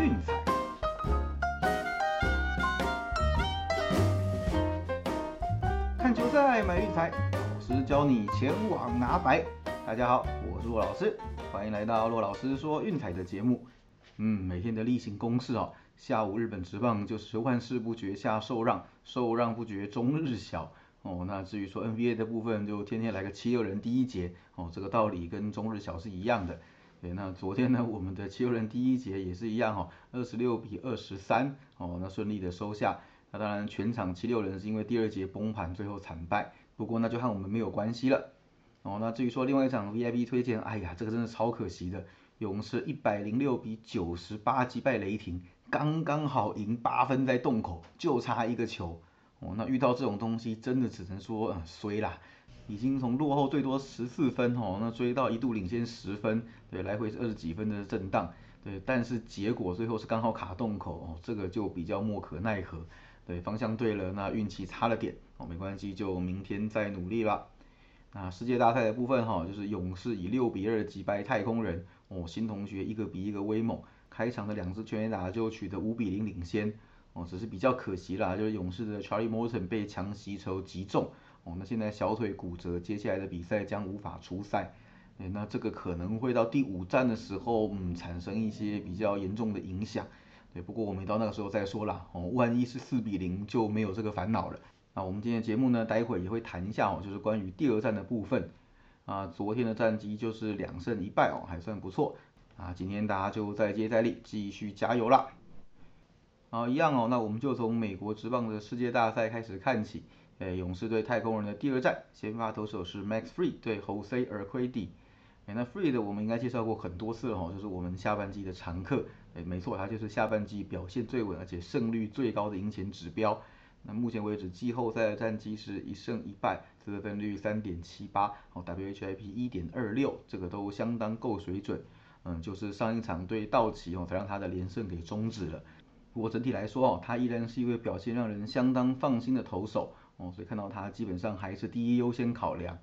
运彩。看球赛买运彩，老师教你前往拿白。大家好，我是骆老师，欢迎来到骆老师说运彩的节目。嗯，每天的例行公事哦，下午日本职棒就是万事不绝下受让，受让不绝中日小。哦，那至于说 NBA 的部分，就天天来个七六人第一节，哦，这个道理跟中日小是一样的。对，那昨天呢，我们的七六人第一节也是一样哈，二十六比二十三，哦，那顺利的收下。那当然全场七六人是因为第二节崩盘，最后惨败。不过那就和我们没有关系了。哦，那至于说另外一场 VIP 推荐，哎呀，这个真的超可惜的，勇士一百零六比九十八击败雷霆，刚刚好赢八分在洞口，就差一个球。哦，那遇到这种东西，真的只能说，嗯，衰啦。已经从落后最多十四分，哦，那追到一度领先十分，对，来回是二十几分的震荡，对，但是结果最后是刚好卡洞口，哦，这个就比较莫可奈何，对，方向对了，那运气差了点，哦，没关系，就明天再努力吧。那世界大赛的部分，哈，就是勇士以六比二击败太空人，哦，新同学一个比一个威猛，开场的两支全垒打就取得五比零领先。哦，只是比较可惜啦，就是勇士的 Charlie Morton 被强袭球击中，哦，那现在小腿骨折，接下来的比赛将无法出赛，哎，那这个可能会到第五站的时候，嗯，产生一些比较严重的影响，对，不过我们到那个时候再说啦，哦，万一是四比零就没有这个烦恼了。那我们今天节目呢，待会也会谈一下哦，就是关于第二站的部分，啊，昨天的战绩就是两胜一败哦，还算不错，啊，今天大家就再接再厉，继续加油啦。啊，一样哦，那我们就从美国职棒的世界大赛开始看起。诶，勇士对太空人的第二战，先发投手是 Max Free 对 Jose Urquidy。诶，那 Free 的我们应该介绍过很多次了哈，就是我们下半季的常客。诶，没错，他就是下半季表现最稳而且胜率最高的赢钱指标。那目前为止季后赛的战绩是一胜一败，得分率三点七八，哦，WHIP 一点二六，这个都相当够水准。嗯，就是上一场对道奇哦，才让他的连胜给终止了。不过整体来说哦，他依然是一位表现让人相当放心的投手哦，所以看到他基本上还是第一优先考量。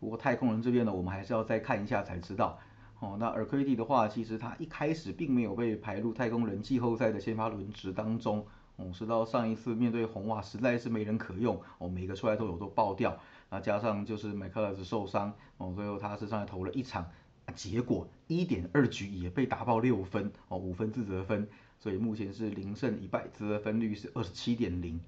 不过太空人这边呢，我们还是要再看一下才知道哦。那尔奎蒂的话，其实他一开始并没有被排入太空人季后赛的先发轮值当中哦，直到上一次面对红袜，实在是没人可用哦，每个出来都有都爆掉，那加上就是麦克勒斯受伤哦，最后他是上来投了一场，结果一点二局也被打爆六分哦，五分自责分。所以目前是零胜一败，得分率是二十七点零。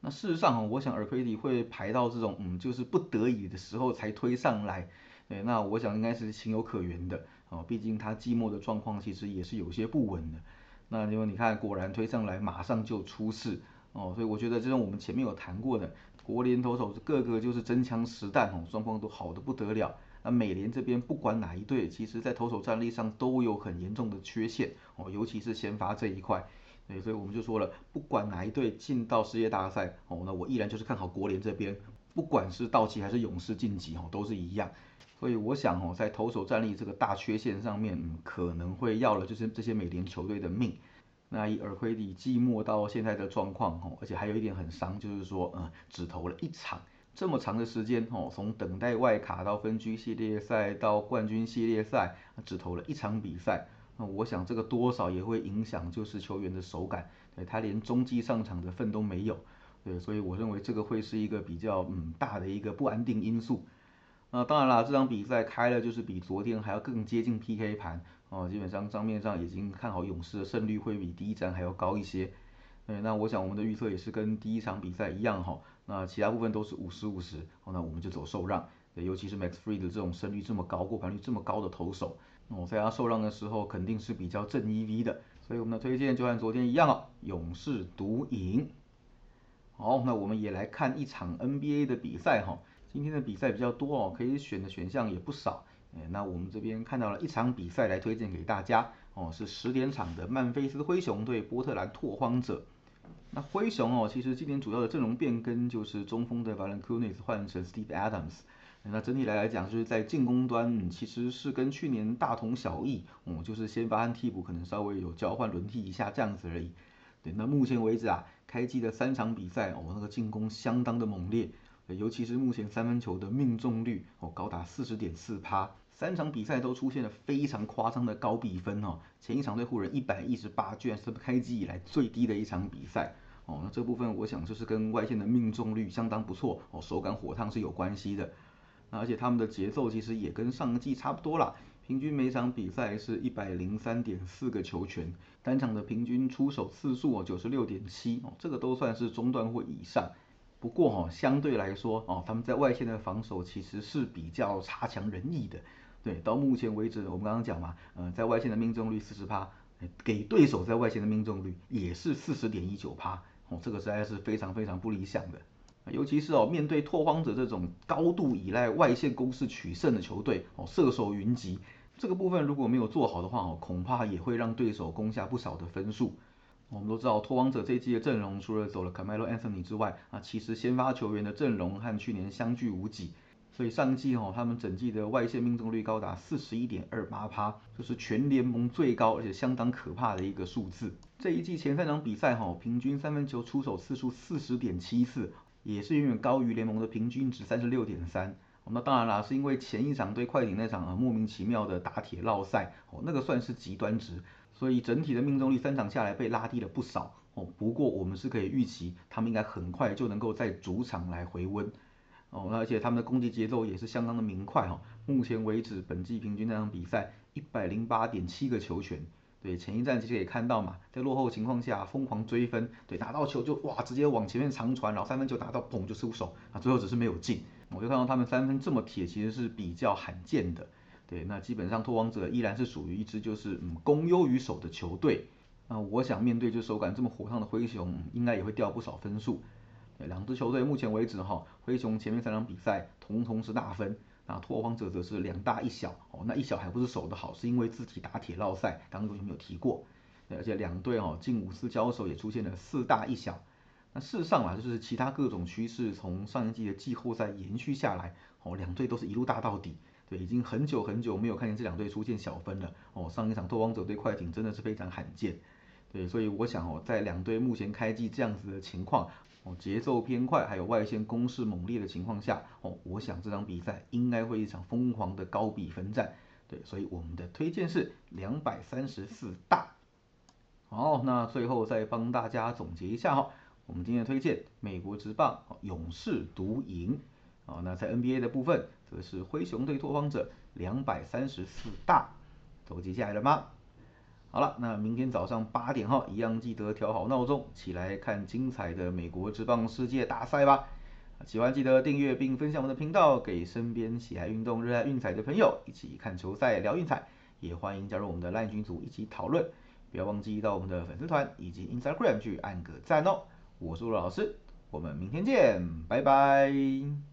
那事实上哈，我想尔奎迪会排到这种嗯，就是不得已的时候才推上来。对，那我想应该是情有可原的哦，毕竟他寂寞的状况其实也是有些不稳的。那因为你看，果然推上来马上就出事哦，所以我觉得这种我们前面有谈过的国联投手个个就是真枪实弹哦，双方都好的不得了。那美联这边不管哪一队，其实在投手战力上都有很严重的缺陷哦，尤其是先发这一块，对，所以我们就说了，不管哪一队进到世界大赛哦，那我依然就是看好国联这边，不管是道奇还是勇士晋级哦，都是一样。所以我想哦，在投手战力这个大缺陷上面，可能会要了就是这些美联球队的命。那以尔奎迪寂寞到现在的状况哦，而且还有一点很伤，就是说，嗯，只投了一场。这么长的时间哦，从等待外卡到分区系列赛到冠军系列赛，只投了一场比赛。那我想这个多少也会影响就是球员的手感，对他连中继上场的份都没有，对，所以我认为这个会是一个比较嗯大的一个不安定因素。那当然啦，这场比赛开了就是比昨天还要更接近 PK 盘哦，基本上账面上已经看好勇士的胜率会比第一站还要高一些。对，那我想我们的预测也是跟第一场比赛一样哈。那其他部分都是五十五十，哦，那我们就走受让，对，尤其是 Max Free 的这种胜率这么高、过盘率这么高的投手，哦，在他受让的时候肯定是比较正 EV 的，所以我们的推荐就和昨天一样哦，勇士独赢。好，那我们也来看一场 NBA 的比赛哈，今天的比赛比较多哦，可以选的选项也不少，哎，那我们这边看到了一场比赛来推荐给大家，哦，是十点场的曼菲斯灰熊对波特兰拓荒者。那灰熊哦，其实今年主要的阵容变更就是中锋的 Valanciunas 换成 Steve Adams。那整体来来讲，就是在进攻端其实是跟去年大同小异，哦，就是先发和替补可能稍微有交换轮替一下这样子而已。对，那目前为止啊，开机的三场比赛哦，那个进攻相当的猛烈。尤其是目前三分球的命中率哦高达四十点四趴，三场比赛都出现了非常夸张的高比分哦。前一场对湖人一百一十八，居然是开机以来最低的一场比赛哦。那这部分我想就是跟外线的命中率相当不错哦，手感火烫是有关系的。那而且他们的节奏其实也跟上季差不多啦，平均每场比赛是一百零三点四个球权，单场的平均出手次数哦九十六点七哦，这个都算是中段或以上。不过哈，相对来说哦，他们在外线的防守其实是比较差强人意的。对，到目前为止，我们刚刚讲嘛，呃，在外线的命中率四十趴，给对手在外线的命中率也是四十点一九趴，哦，这个实在是非常非常不理想的。尤其是哦，面对拓荒者这种高度依赖外线攻势取胜的球队，哦，射手云集，这个部分如果没有做好的话，哦，恐怕也会让对手攻下不少的分数。我们都知道，拓荒者这一季的阵容除了走了 Camelo Anthony 之外，啊，其实先发球员的阵容和去年相距无几。所以上季哦，他们整季的外线命中率高达四十一点二八趴，就是全联盟最高而且相当可怕的一个数字。这一季前三场比赛哈，平均三分球出手次数四十点七次，也是远远高于联盟的平均值三十六点三。那当然啦，是因为前一场对快艇那场啊莫名其妙的打铁绕赛哦，那个算是极端值。所以整体的命中率三场下来被拉低了不少哦。不过我们是可以预期，他们应该很快就能够在主场来回温哦。而且他们的攻击节奏也是相当的明快哈。目前为止，本季平均那场比赛一百零八点七个球权。对，前一站其实也看到嘛，在落后情况下疯狂追分，对，拿到球就哇直接往前面长传，然后三分球打到砰就出手啊，最后只是没有进。我就看到他们三分这么铁，其实是比较罕见的。对，那基本上拓荒者依然是属于一支就是嗯攻优于守的球队。那我想面对就手感这么火烫的灰熊，应该也会掉不少分数。两支球队目前为止哈，灰熊前面三场比赛统统是大分，那拓荒者则是两大一小。哦，那一小还不是守得好，是因为自己打铁绕赛，刚刚有没有提过？而且两队哦近五次交手也出现了四大一小。那事实上啊，就是其他各种趋势从上一季的季后赛延续下来，哦，两队都是一路大到底。对，已经很久很久没有看见这两队出现小分了哦。上一场拓荒者对快艇真的是非常罕见。对，所以我想哦，在两队目前开季这样子的情况哦，节奏偏快，还有外线攻势猛烈的情况下哦，我想这场比赛应该会一场疯狂的高比分战。对，所以我们的推荐是两百三十四大。好，那最后再帮大家总结一下哈，我们今天推荐，美国职棒勇士独赢。哦，那在 NBA 的部分，则是灰熊对拓荒者两百三十四大，都记下来了吗？好了，那明天早上八点哈，一样记得调好闹钟，起来看精彩的美国职棒世界大赛吧。喜欢记得订阅并分享我们的频道，给身边喜爱运动、热爱运彩的朋友一起看球赛、聊运彩。也欢迎加入我们的赖群组一起讨论，不要忘记到我们的粉丝团以及 Instagram 去按个赞哦。我是陆老师，我们明天见，拜拜。